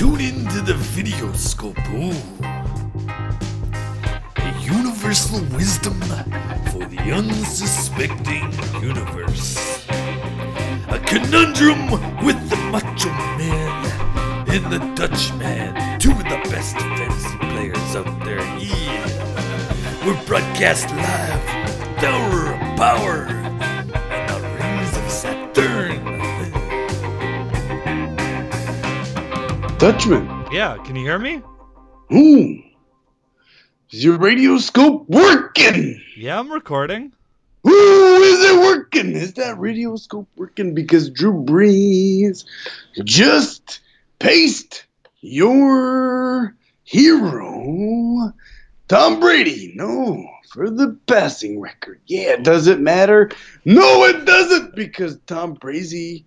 Tune in to the video scope. A universal wisdom for the unsuspecting universe. A conundrum with the Macho Man and the Dutch Man. Two of the best fantasy players out there. Yeah. We're broadcast live. Tower of Power. Dutchman. Yeah, can you hear me? Ooh. Is your radio scope working? Yeah, I'm recording. Ooh, is it working? Is that radio scope working? Because Drew Brees just paced your hero, Tom Brady. No, for the passing record. Yeah, does it matter? No, it doesn't because Tom Brady.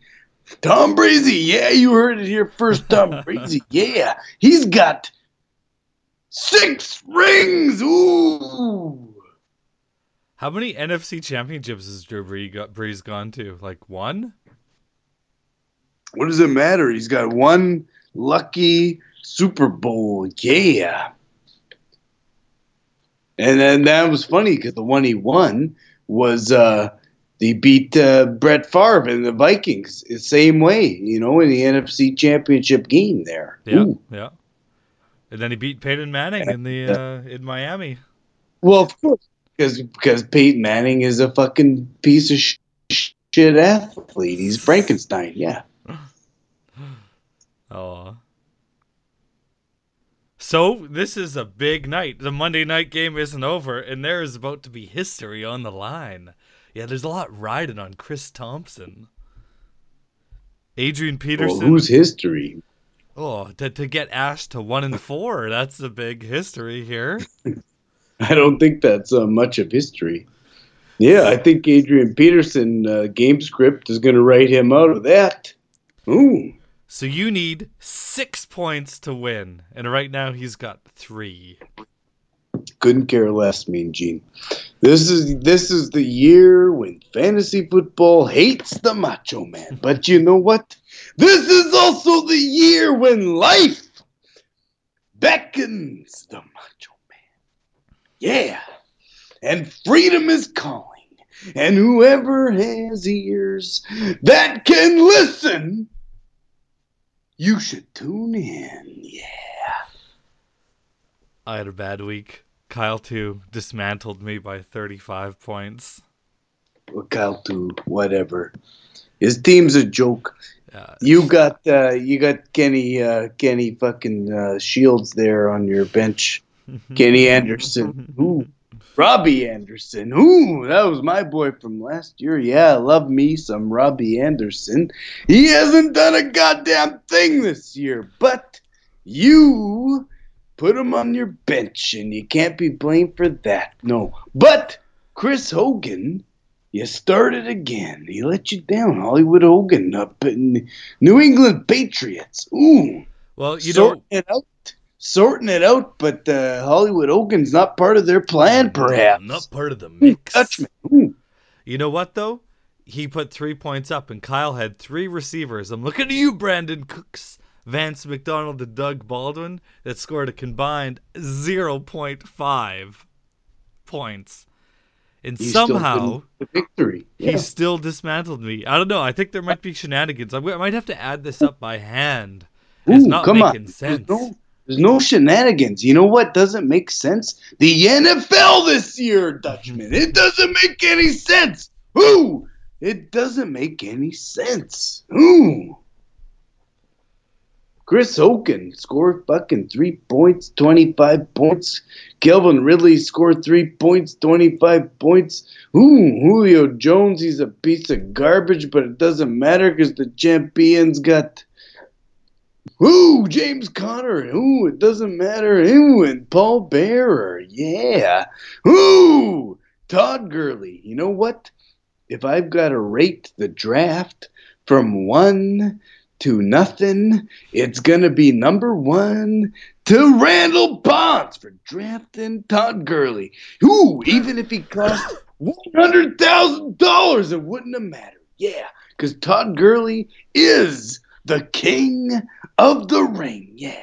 Tom Brady, yeah, you heard it here first. Tom Brady, yeah, he's got six rings. Ooh, How many NFC championships has Drew Brees gone to? Like one? what does it matter? He's got one lucky Super Bowl. Yeah. And then that was funny because the one he won was uh they beat uh, Brett Favre and the Vikings the same way, you know, in the NFC Championship game there. Yeah, Ooh. yeah. And then he beat Peyton Manning in the uh, in Miami. Well, of course, because because Peyton Manning is a fucking piece of sh- shit athlete. He's Frankenstein. Yeah. Oh. So this is a big night. The Monday night game isn't over, and there is about to be history on the line. Yeah, there's a lot riding on Chris Thompson. Adrian Well, Peterson. whose history? Oh, to, to get Ash to one and four. That's a big history here. I don't think that's uh, much of history. Yeah, I think Adrian Peterson uh, game script is going to write him out of that. Ooh, So you need six points to win, and right now he's got three. Couldn't care less, Mean Gene. This is this is the year when fantasy football hates the Macho Man. But you know what? This is also the year when life beckons the Macho Man. Yeah, and freedom is calling. And whoever has ears that can listen, you should tune in. Yeah. I had a bad week. Kyle too dismantled me by 35 points. Out to whatever. His team's a joke. Uh, You got uh, you got Kenny uh, Kenny fucking uh, Shields there on your bench. Kenny Anderson. Ooh. Robbie Anderson. Ooh, that was my boy from last year. Yeah, I love me some Robbie Anderson. He hasn't done a goddamn thing this year, but you put him on your bench and you can't be blamed for that. No. But Chris Hogan, you started again. He let you down. Hollywood Hogan up in New England Patriots. Ooh well, you sorting know, it out, sorting it out. But uh, Hollywood Hogan's not part of their plan, perhaps. not part of the Ooh, mix. Dutchman. Ooh. You know what though? He put three points up, and Kyle had three receivers. I'm looking at you, Brandin Cooks, Vance McDonald, and Doug Baldwin that scored a combined 0.5 points, and He somehow. the victory. He still dismantled me. I don't know. I think there might be shenanigans. I I might have to add this up by hand. It's not come making on. sense. There's no, there's no shenanigans. You know what doesn't make sense? The NFL this year, Dutchman. It doesn't make any sense. Ooh, it doesn't make any sense. Ooh. Chris Hogan scored fucking three points, 25 points. Calvin Ridley scored three points, 25 points. Ooh, Julio Jones, he's a piece of garbage, but it doesn't matter because the champions got. Ooh, James Conner. Ooh, it doesn't matter. Ooh, and Paul Bearer. Yeah. Ooh, Todd Gurley. You know what? If I've got to rate the draft from one to nothing, it's to be number one to Randall Bonds for drafting Todd Gurley. Ooh, even if he cost $100,000, it wouldn't have mattered. Yeah, because Todd Gurley is the king of the ring. Yeah.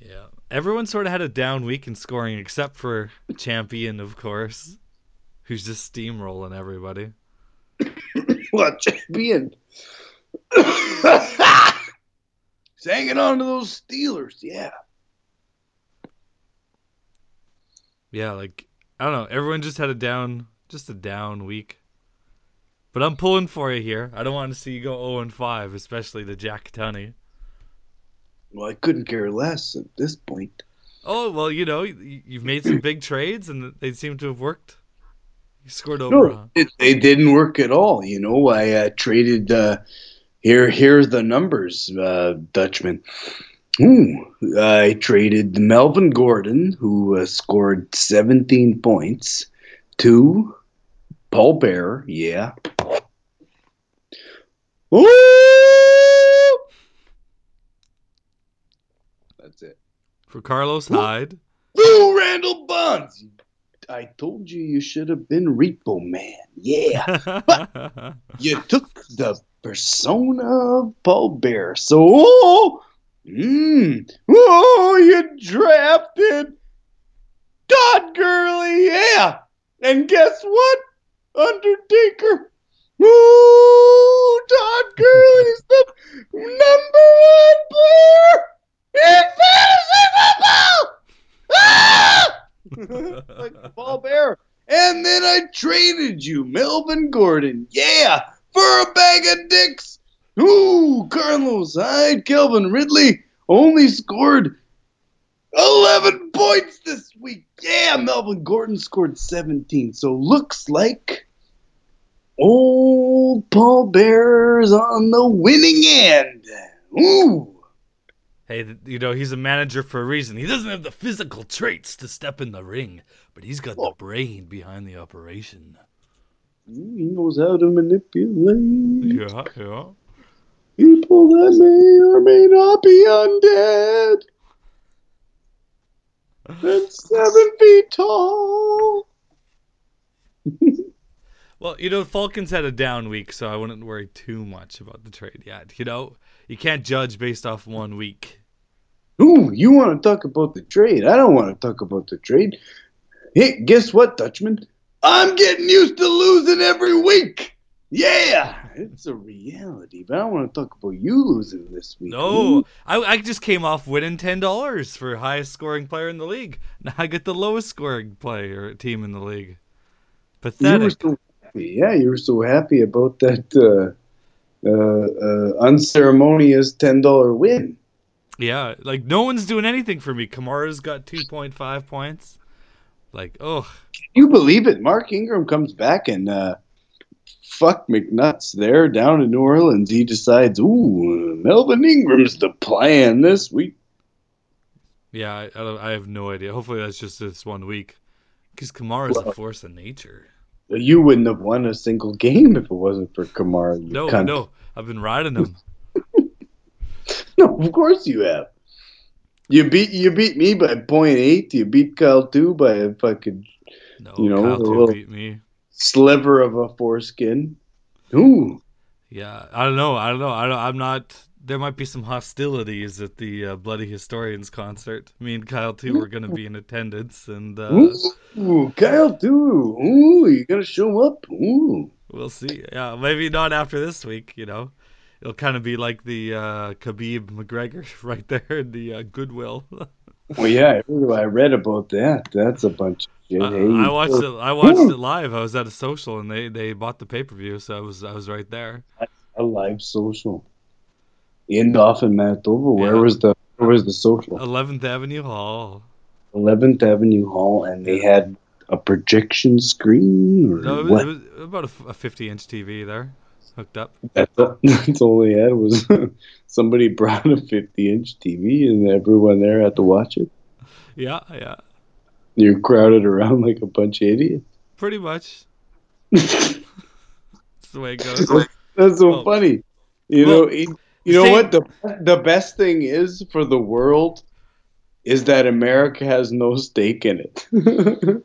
Yeah. Everyone sort of had a down week in scoring except for Champion, of course, who's just steamrolling everybody. What champion? He's hanging on to those Steelers. Yeah. Yeah, like I don't know. Everyone just had a down, just a down week. But I'm pulling for you here. I don't want to see you go 0 and 5, especially the Jack Tunney. Well, I couldn't care less at this point. Oh well, you know you've made some big trades and they seem to have worked. You scored over. No, it, they didn't work at all. You know, I uh, traded. Uh, here, here's the numbers, uh, Dutchman. Ooh, I traded Melvin Gordon, who uh, scored 17 points, to Paul Bear. Yeah. Ooh! That's it. For Carlos Hyde. Ooh, Randall Bonds. I told you you should have been Repo Man. Yeah. but you took the persona of Paul Bear. So, oh, mm, oh, you drafted Todd Gurley. Yeah. And guess what? Undertaker. Ooh, Todd Gurley's the number one player in fantasy football. Ah! like Paul Bear. And then I traded you, Melvin Gordon. Yeah, for a bag of dicks. Ooh, Carlos Hyde, Calvin Ridley only scored 11 points this week. Yeah, Melvin Gordon scored 17. So looks like old Paul Bear's on the winning end. Ooh. Hey, you know, he's a manager for a reason. He doesn't have the physical traits to step in the ring, but he's got the Oh. brain behind the operation. He knows how to manipulate. Yeah, yeah. People that may or may not be undead. And seven feet tall. Well, you know, Falcons had a down week, so I wouldn't worry too much about the trade yet. You know, you can't judge based off one week. Ooh, you want to talk about the trade? I don't want to talk about the trade. Hey, guess what, Dutchman? I'm getting used to losing every week. Yeah, it's a reality, but I don't want to talk about you losing this week. No, I, I just came off winning ten dollars for highest scoring player in the league. Now I get the lowest scoring player team in the league. you Pathetic. were so happy. Yeah, you were so happy about that uh, uh, uh, unceremonious ten dollar win. Yeah, like no one's doing anything for me. Kamara's got two point five points. Like, oh, Can you believe it? Mark Ingram comes back and uh, fuck McNuts there down in New Orleans. He decides, ooh, Melvin Ingram's the plan this week. yeah, I, I, I have no idea. Hopefully that's just this one week. Because Kamara's a Well- force of nature. You wouldn't have won a single game if it wasn't for Kamara. No, cunt. no, I've been riding him. No, of course you have. You beat you beat me by point eight. You beat Kyle two by a fucking No, You know, Kyle a little- beat me. sliver of a foreskin. Ooh, Yeah, I don't know. I don't know. I don't, I'm not. There might be some hostilities at the uh, Bloody Historians concert. Me and Kyle too were gonna be in attendance, and uh, ooh, Kyle two. Ooh, you gonna show up? Ooh. we'll see. Yeah, maybe not after this week. You know, it'll kind of be like the uh, Khabib McGregor right there in the uh, Goodwill. Well, yeah, I read about that. That's a bunch of shit. I, Hey, I watched it. I watched it live. I was at a social, and they, they bought the pay per view, so I was I was right there. a live social in Dauphin, Manitoba. Where Yeah. was the where was the social? Eleventh Avenue Hall. 11th Avenue Hall, and they had a projection screen. Or No, it was, it was about a 50 inch TV there, hooked up. That's, all, that's all they had was somebody brought a 50 inch TV, and everyone there had to watch it. Yeah, yeah, You're crowded around like a bunch of idiots. pretty much. That's the way it goes. That's so Well- funny. You well, know, you know what the the best thing is for the world is that America has no stake in it.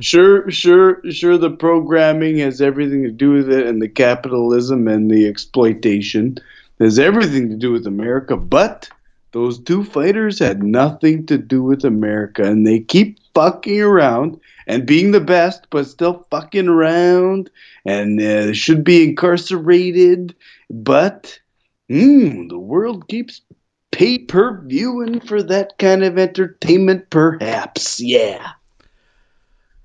sure, sure, sure. The programming has everything to do with it, and the capitalism and the exploitation. has everything to do with America, but those two fighters had nothing to do with America, and they keep fucking around and being the best, but still fucking around, and uh, should be incarcerated. But mm, the world keeps pay per viewing for that kind of entertainment, perhaps. Yeah.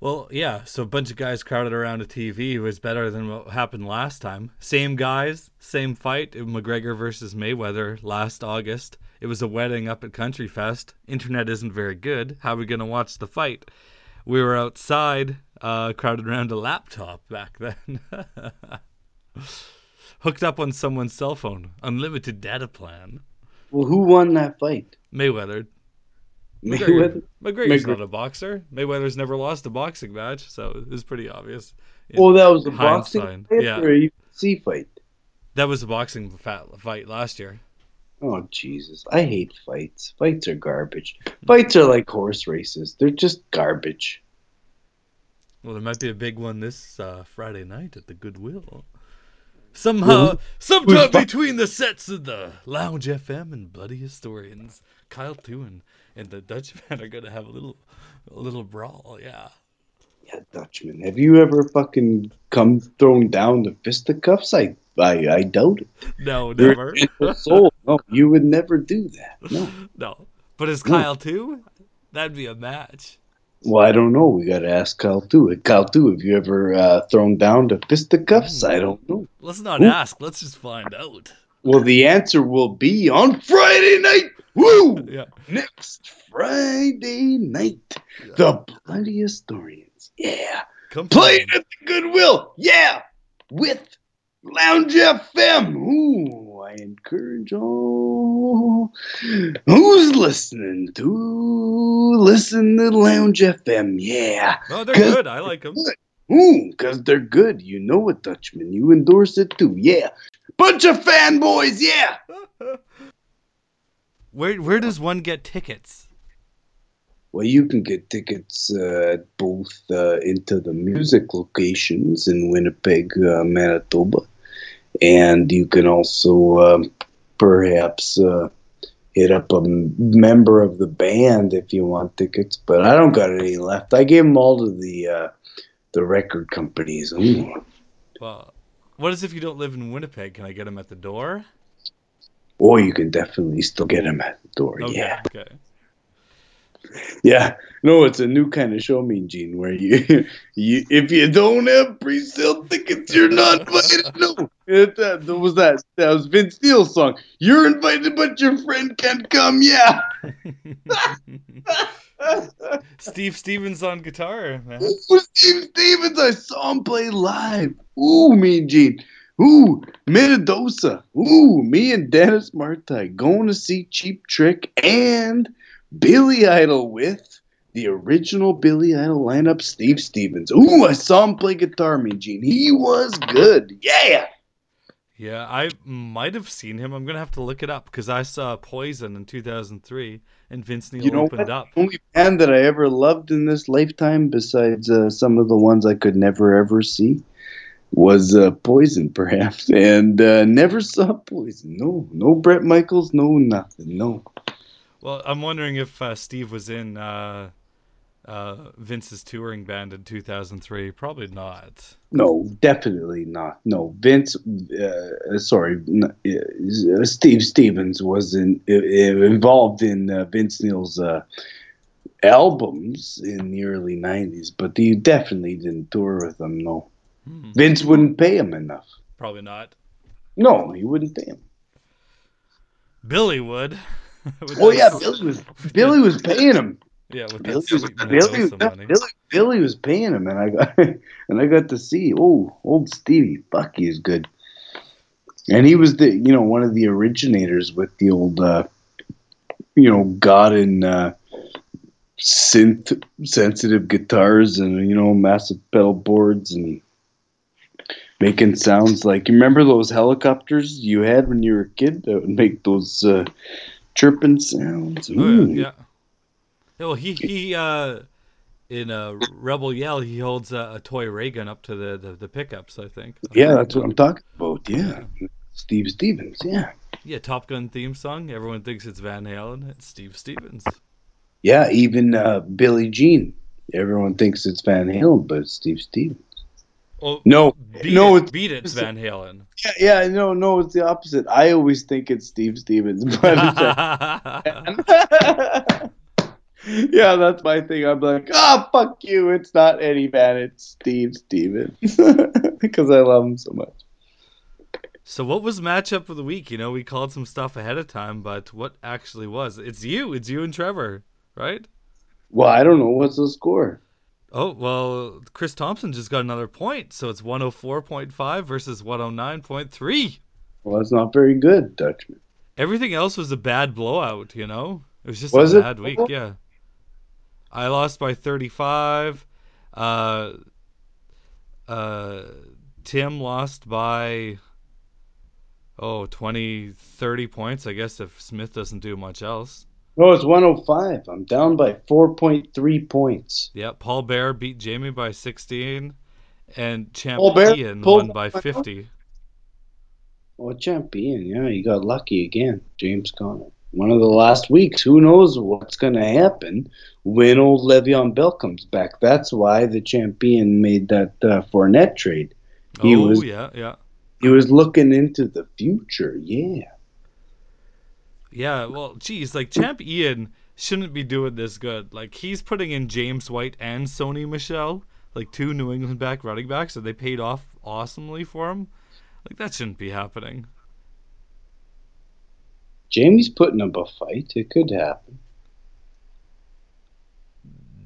Well, yeah, so a bunch of guys crowded around a TV was better than what happened last time. Same guys, same fight, McGregor versus Mayweather last August. It was a wedding up at Country Fest. Internet isn't very good. How are we going to watch the fight? We were outside, uh, crowded around a laptop back then. Hooked up on someone's cell phone, unlimited data plan. Well, who won that fight? Mayweather. Mayweather. McGregor's McGregor. not a boxer. Mayweather's never lost a boxing match, so it was pretty obvious. Oh, that was a Hindsight, boxing fight yeah. or a UFC fight? That was a boxing fight last year. Oh Jesus! I hate fights. Fights are garbage. Fights are like horse races. They're just garbage. Well, there might be a big one this uh, Friday night at the Goodwill. Somehow, sometime who's between the sets of the Lounge FM and Bloody Historians, Kyle Tuen and the Dutchman are gonna have a little, a little brawl. Yeah. Yeah, Dutchman. Have you ever fucking come thrown down the fisticuffs? I, I, I doubt it. No, never. a gentle soul. No, you would never do that. No. no. But is Kyle too? That'd be a match. Well, I don't know. We got to ask. Kyle too. Have you ever uh, thrown down the fisticuffs? I don't know. Let's not Ooh. ask. Let's just find out. Well, the answer will be on Friday night. Woo! Yeah. Next Friday night, the Bloody Historians. Yeah. Come Playing at the Goodwill. Yeah. With Lounge FM. Ooh, I encourage all who's listening to listen to Lounge FM. Yeah. Oh, they're good. I like them. Ooh, because they're good. You know it, Dutchman. You endorse it too. Yeah. Bunch of fanboys. Yeah. Where where does one get tickets? Well, you can get tickets uh, at both uh, into the music locations in Winnipeg, uh, Manitoba, and you can also um, perhaps uh, hit up a m- member of the band if you want tickets. But I don't got any left. I gave them all to the uh, the record companies. Ooh. Well, what is if you don't live in Winnipeg? Can I get them at the door? Or you can definitely still get them at the door. Okay. Yeah. Okay. Yeah, no, it's a new kind of show me, Gene, where you, you if you don't have pre-sale tickets, you're not invited. No, it, uh, that was that. That was Vince Steele's song. You're invited, but your friend can't come. Yeah. Steve Stevens on guitar, man. Steve Stevens, I saw him play live. Ooh, me and Gene. Ooh, Minnedosa. Ooh, me and Dennis Martai going to see Cheap Trick and Billy Idol with the original Billy Idol lineup, Steve Stevens. Ooh, I saw him play guitar, me Gene. He was good. Yeah. Yeah, I might have seen him. I'm gonna have to look it up because I saw Poison in 2003, and Vince Neil You know opened what? up. The only band that I ever loved in this lifetime, besides uh, some of the ones I could never ever see, was uh, Poison, perhaps. And uh, never saw Poison. No, no Bret Michaels, no nothing. No. Well, I'm wondering if uh, Steve was in uh, uh, Vince's touring band in 2003. Probably not. No, definitely not. No, Vince. Uh, sorry, uh, Steve Stevens was in, involved in uh, Vince Neil's uh, albums in the early '90s, but he definitely didn't tour with them. No, Hmm, Vince wouldn't pay him enough. probably not. No, he wouldn't pay him. Billy would. Oh yeah, Billy was Billy was paying him. Yeah, Billy was, Billy, Mendoza no, money. Billy, Billy was paying him, and I got and I got to see. Oh, old Stevie, fuck, he's good. And he was the you know one of the originators with the old uh, you know God and uh, synth sensitive guitars and you know massive pedal boards and making sounds like you remember those helicopters you had when you were a kid that would make those uh, chirping sounds. Oh, Ooh. yeah, yeah. Yeah, Well, he he uh, in a Rebel Yell, he holds a, a toy ray gun up to the, the, the pickups. I think. Yeah, that's what I'm talking about. Yeah, Steve Stevens. Yeah. Yeah, Top Gun theme song. Everyone thinks it's Van Halen. It's Steve Stevens. Yeah, even uh, Billie Jean. Everyone thinks it's Van Halen, but it's Steve Stevens. Oh, No, beat no, it, it's- beat it, Van Halen. Yeah, yeah, no, no, it's the opposite. I always think it's Steve Stevens, but yeah, that's my thing. I'm like, ah, fuck you. It's not Eddie Van, it's Steve Stevens because I love him so much. so, what was matchup of the week? You know, we called some stuff ahead of time, but what actually was? It's you. It's you and Trevor, right? Well, I don't know what's the score. Oh well, Chris Thompson just got another point, so it's 104.5 versus 109.3. Well, that's not very good, Dutchman. Everything else was a bad blowout, you know? It was just Was a it? bad week, yeah. I lost by 35. Uh, uh, Tim lost by, oh, 20, 30 points, I guess, if Smith doesn't do much else. No, it's 105. I'm down by 4.3 points. Yeah, Paul Bear beat Jamie by 16, and Champ Paul Bear Ian won by one out? 50. Well, champion, yeah, you got lucky again, James Conner. One of the last weeks. Who knows what's going to happen when old Le'Veon Bell comes back? That's why the champion made that uh, Fournette trade. He oh, was- yeah, yeah. He was looking into the future. Yeah. Yeah, well, geez, like Champ Ian shouldn't be doing this good. Like he's putting in James White and Sony Michel, like two New England back running backs, and they paid off awesomely for him. Like that shouldn't be happening. Jamie's putting up a fight. It could happen.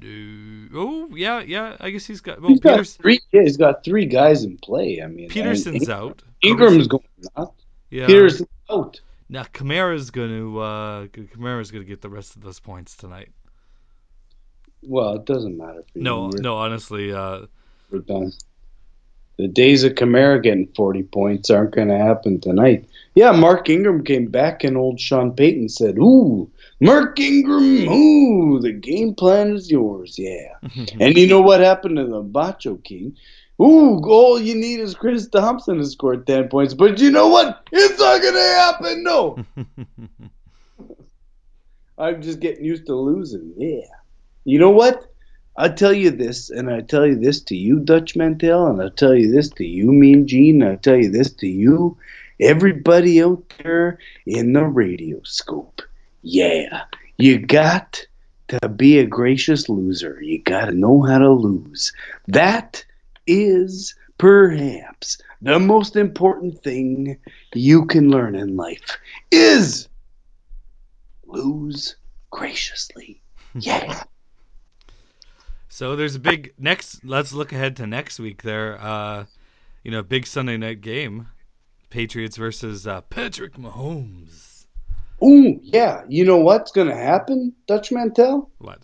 No. Oh, yeah, yeah. I guess he's got. Well, He's got Peters, three. Yeah, he's got three guys in play. I mean, Peterson's and out. Ingram's going nuts. Yeah. Peterson's out. Now Kamara's gonna. Uh, Kamara's gonna get the rest of those points tonight. Well, it doesn't matter for. No, We're- no. Honestly, uh, we're done. The days of Kamara getting 40 points aren't going to happen tonight. Yeah, Mark Ingram came back and old Sean Payton said, Ooh, Mark Ingram, ooh, the game plan is yours, yeah. and you know what happened to the Bacho King? Ooh, all you need is Chris Thompson to score 10 points. But you know what? It's not going to happen, no. I'm just getting used to losing, yeah. You know what? I tell you this, and I tell you this to you, Dutch Mantell, and I tell you this to you, Mean Gene, and I tell you this to you, everybody out there in the radio scope. Yeah, you got to be a gracious loser. You got to know how to lose. That is perhaps the most important thing you can learn in life is lose graciously. Yeah. So there's a big next. Let's look ahead to next week. There, uh, you know, big Sunday night game, Patriots versus uh, Patrick Mahomes. Ooh, yeah. You know what's gonna happen, Dutch Mantell? What?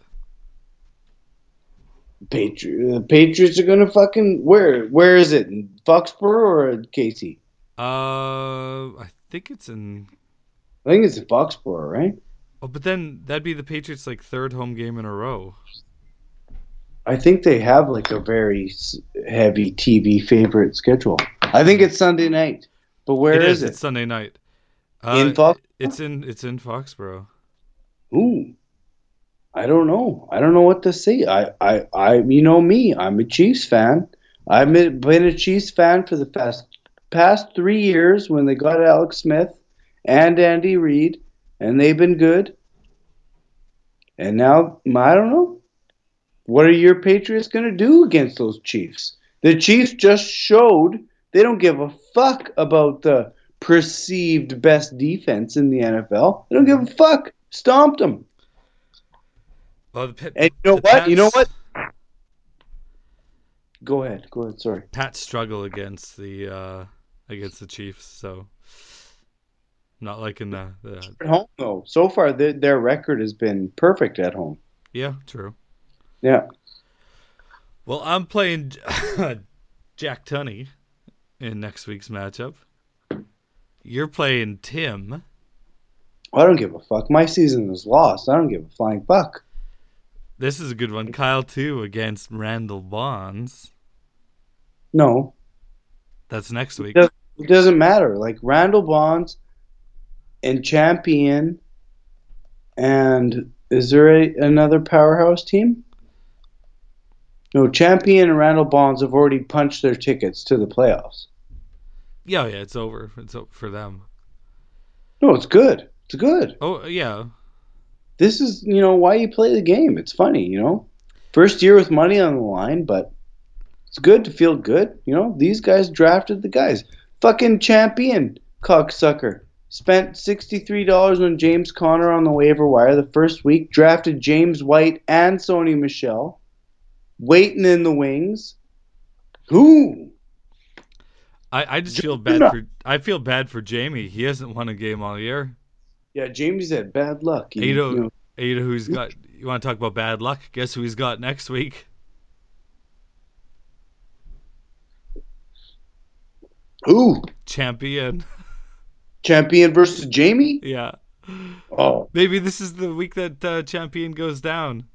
Patri- uh, Patriots are gonna fucking where? Where is it? In Foxborough or Casey? Uh, I think it's in. I think it's in Foxborough, right? Oh, but then that'd be the Patriots' like third home game in a row. I think they have like a very heavy TV favorite schedule. I think it's Sunday night, but where it is, is. it? It's Sunday night. Uh, in Fox? It's in. It's in Foxborough. Ooh, I don't know. I don't know what to say. I, I, I, you know me. I'm a Chiefs fan. I've been a Chiefs fan for the past past three years when they got Alex Smith and Andy Reid, and they've been good. And now I don't know. What are your Patriots going to do against those Chiefs? The Chiefs just showed they don't give a fuck about the perceived best defense in the NFL. They don't give a mm-hmm. fuck. Stomped them. Well, the, And you know the what? You know what? Go ahead. Go ahead. Sorry. Pat struggle against the uh, against the Chiefs, so not liking the, the At home though, so far their, their record has been perfect at home. yeah, true. Yeah. Well, I'm playing Jack Tunney in next week's matchup. You're playing Tim. I don't give a fuck. My season is lost. I don't give a flying fuck. This is a good one. Kyle two against Randall Bonds. No, That's next week. It doesn't matter. Like Randall Bonds, and Champion, and is there a, another powerhouse team? No, Champion and Randall Bonds have already punched their tickets to the playoffs. Yeah, yeah, it's over. It's over for them. No, it's good. It's good. Oh yeah, This is, you know, why you play the game. It's funny, you know. First year with money on the line, but it's good to feel good. You know, these guys drafted the guys. Fucking champion, cocksucker. Spent $63 on James Conner on the waiver wire the first week. Drafted James White and Sony Michel. Waiting in the wings. Who? I, I just feel bad for I feel bad for Jamie. He hasn't won a game all year. Yeah, Jamie's had bad luck. You know- you know, know who's got? You want to talk about bad luck? Guess who he's got next week? who? Champion. Champion versus Jamie? Yeah. Oh. Maybe this is the week that uh, Champion goes down.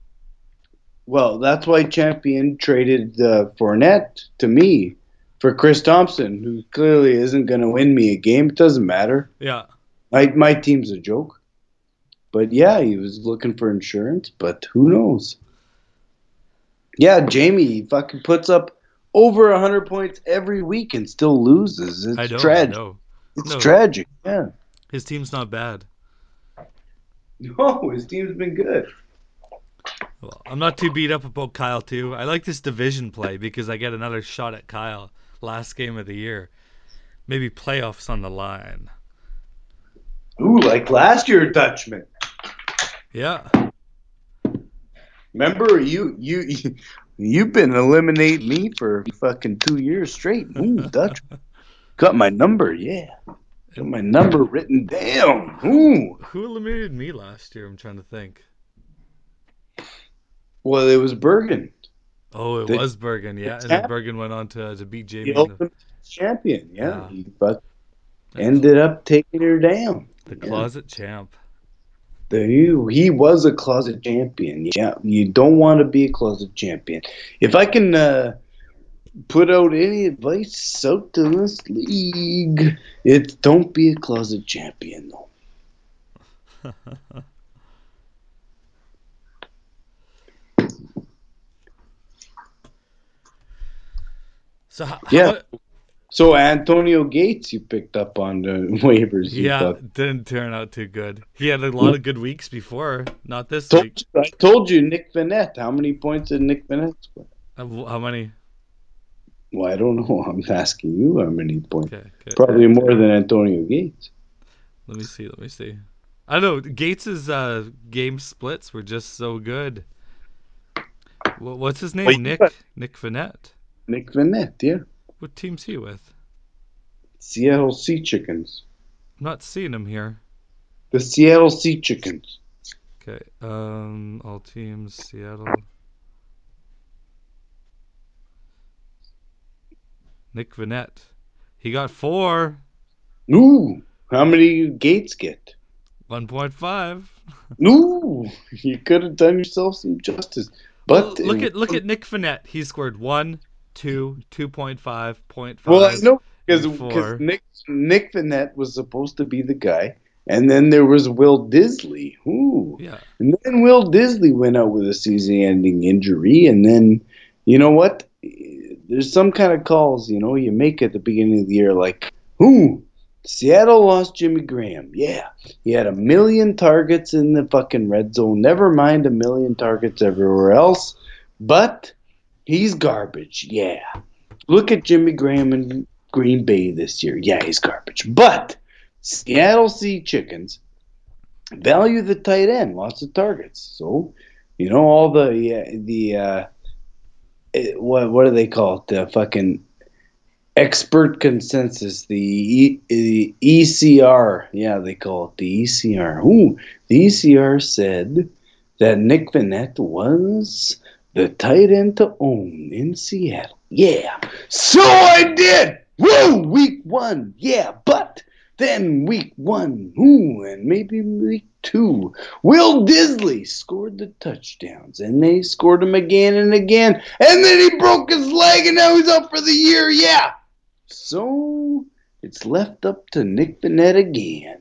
Well, that's why Champion traded uh, Fournette to me for Chris Thompson, who clearly isn't going to win me a game. It doesn't matter. Yeah. My my team's a joke. But yeah, he was looking for insurance, but who knows? Yeah, Jamie fucking puts up over 100 points every week and still loses. It's I know. tragic. I know. It's No. tragic. Yeah. His team's not bad. No, his team's been good. Well, I'm not too beat up about Kyle too. I like this division play because I get another shot at Kyle last game of the year. Maybe playoffs on the line. Ooh, like last year, Dutchman. Yeah. Remember, you you you've been eliminating me for fucking two years straight. Ooh, Dutch. Got my number, yeah. Got my number written down. Ooh. Who eliminated me last year? I'm trying to think. Well, it was Bergen, Oh, it The- was Bergen, yeah. And then Bergen went on to uh, to beat Jamie. the ultimate champion. Yeah, Yeah. he ended up taking her down. The yeah. closet champ. The, he, he was a closet champion. Yeah, you don't want to be a closet champion. If I can uh, put out any advice out to this league, it's don't be a closet champion, though. So how, Yeah. how- So Antonio Gates, you picked up on the waivers. you yeah, thought. didn't turn out too good. He had a lot of good weeks before, not this Told week. you- I told you, Nick Vannett. How many points did Nick Vannett score? Uh, How many? Well, I don't know. I'm asking you how many points. Okay, okay. Probably more than Antonio Gates. Let me see. Let me see. I know. Gates's uh, game splits were just so good. What's his name? Well, you Nick got- Nick Vannett. Nick Vannett, yeah. What team's he with? Seattle Sea Chickens. I'm not seeing him here. The Seattle Sea Chickens. Okay. Um, all teams. Seattle. Nick Vannett. He got four. Ooh, how many did Gates get? 1.5. Ooh, you could have done yourself some justice. But look at look at Nick Vannett. He scored one, two, 2.5, 0.5. Well, I know because and four. because Nick Nick Vannett was supposed to be the guy, and then there was Will Dissly. Ooh, Yeah. and then Will Dissly went out with a season-ending injury, and then you know what? There's some kind of calls you know you make at the beginning of the year, like, ooh, Seattle lost Jimmy Graham. Yeah, he had a million targets in the fucking red zone. Never mind a million targets everywhere else, but he's garbage. Yeah. Look at Jimmy Graham in Green Bay this year. Yeah, he's garbage. But Seattle Sea Chickens value the tight end, lots of targets. So, you know, all the yeah, the uh, eh, what what do they call it? The fucking expert consensus, the, e, the ECR. Yeah, they call it the ECR. Ooh, the ECR said that Nick Vannett was the tight end to own in Seattle. Yeah. So I did. Woo! Week one. Yeah, but then week one. Ooh, and maybe week two. Will Dissly scored the touchdowns, and they scored them again and again. And then he broke his leg, and now he's up for the year. Yeah. So it's left up to Nick Vannett again.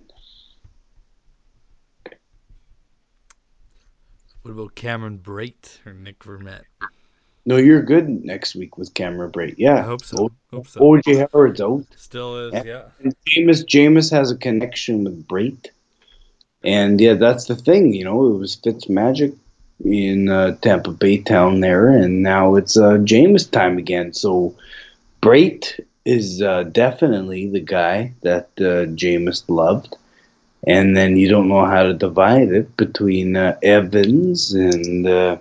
What about Cameron Brate or Nick Vermette? No, you're good next week with Cameron Brate. Yeah. I hope so. Hope so. OJ Howard's out. Still is, Yeah. yeah. And Jameis, Jameis has a connection with Brate. And yeah, that's the thing, you know, it was Fitz Magic in uh, Tampa Bay town there, and now it's uh, Jameis time again. So Brate is uh, definitely the guy that uh, Jameis loved. And then you don't know how to divide it between uh, Evans and uh,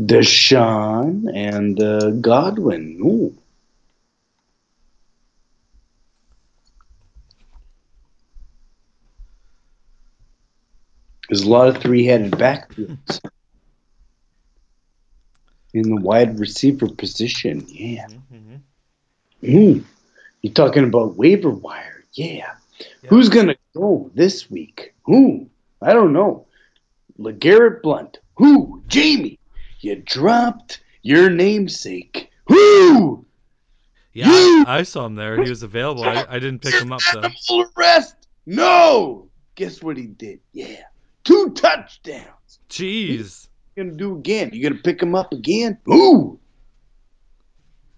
DeSean and uh, Godwin. Ooh. There's a lot of three-headed backfields in the wide receiver position. Yeah. Mhm. Mm. You're talking about waiver wire. Yeah. Yeah. Who's going to go this week? Who? I don't know. LeGarrette Blunt. Who? Jamie. You dropped your namesake. Who? Yeah, You- I, I saw him there. He was available. I, I didn't pick him up though. Full arrest. No. Guess what he did? Yeah. Two touchdowns. Jeez. you gonna do again? You gonna pick him up again? Ooh.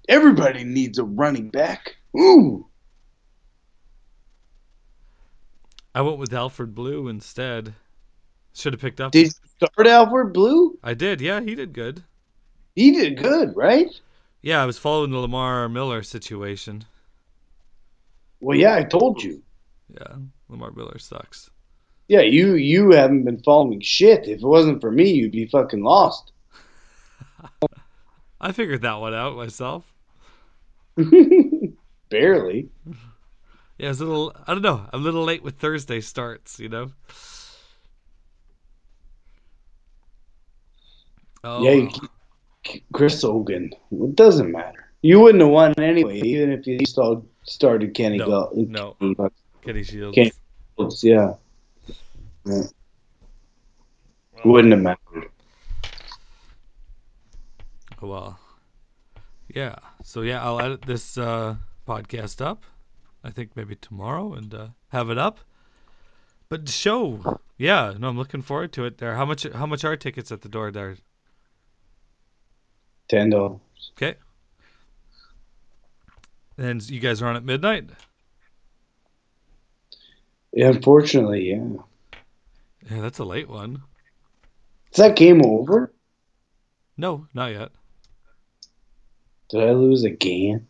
Everybody needs a running back. Ooh. I went with Alfred Blue instead. Should have picked up. Did you start Alfred Blue? I did. Yeah, he did good. He did good, right? Yeah, I was following the Lamar Miller situation. Well, yeah, I told you. Yeah, Lamar Miller sucks. Yeah, you you haven't been following shit. If it wasn't for me, you'd be fucking lost. I figured that one out myself. Barely. Yeah, it's a little. I don't know. I'm a little late with Thursday starts. You know. Oh, Yeah, Chris Hogan. It doesn't matter. You wouldn't have won anyway, even if you still started Kenny No, Gall- no. Kenny Kenny Shields. Okay. Galls, Yeah. yeah. Wouldn't have mattered. Well, yeah. So yeah, I'll edit this uh, podcast up. I think maybe tomorrow and uh, have it up. But the show, yeah, no, I'm looking forward to it. There, how much? How much are tickets at the door there? Ten dollars. Okay. And you guys are on at midnight. Yeah, unfortunately, yeah. Yeah, that's a late one. Is that game over? No, not yet. Did I lose again?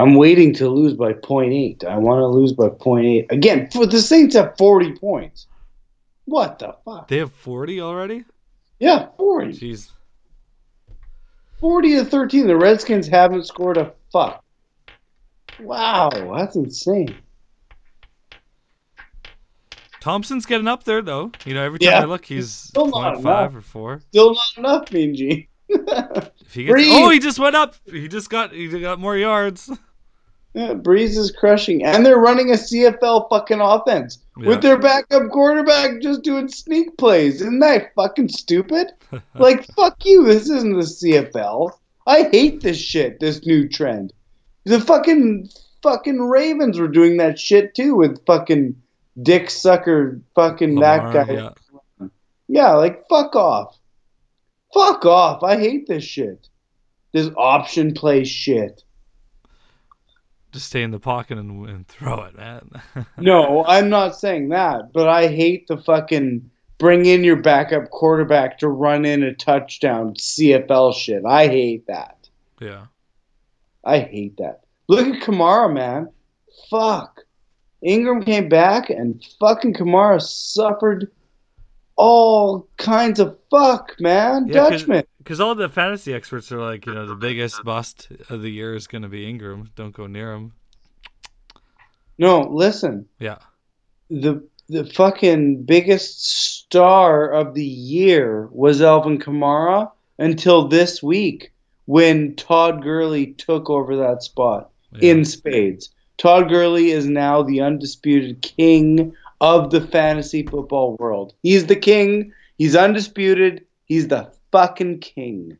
I'm waiting to lose by 0.8. I want to lose by 0.8. Again, for the Saints have 40 points. What the fuck? They have 40 already. Yeah, 40. Jeez. 40 to 13. The Redskins haven't scored a fuck. Wow, that's insane. Thompson's getting up there though. You know, every time Yeah. I look, he's Still not 0.5 or four. Still not enough, Gene. If he gets, Breathe. oh, he just went up. He just got he got more yards. Yeah, Brees is crushing, and they're running a CFL fucking offense Yeah. with their backup quarterback just doing sneak plays. Isn't that fucking stupid? like, fuck you. This isn't the CFL. I hate this shit. This new trend. The fucking fucking Ravens were doing that shit too with fucking Dick Sucker, fucking Lamar, that guy. yeah. Yeah, like fuck off. Fuck off. I hate this shit. This option play shit. Just stay in the pocket and, and throw it, man. No, I'm not saying that, but I hate the fucking bring in your backup quarterback to run in a touchdown CFL shit. I hate that. yeah. I hate that. Look at Kamara, man. Fuck. Ingram came back and fucking Kamara suffered all kinds of fuck, man. Yeah, Dutchman. Because all the fantasy experts are like, you know, the biggest bust of the year is going to be Ingram. Don't go near him. No, listen. Yeah. the the fucking biggest star of the year was Alvin Kamara until this week when Todd Gurley took over that spot yeah. in spades. Todd Gurley is now the undisputed king of the fantasy football world. He's the king. He's undisputed. He's the fucking king.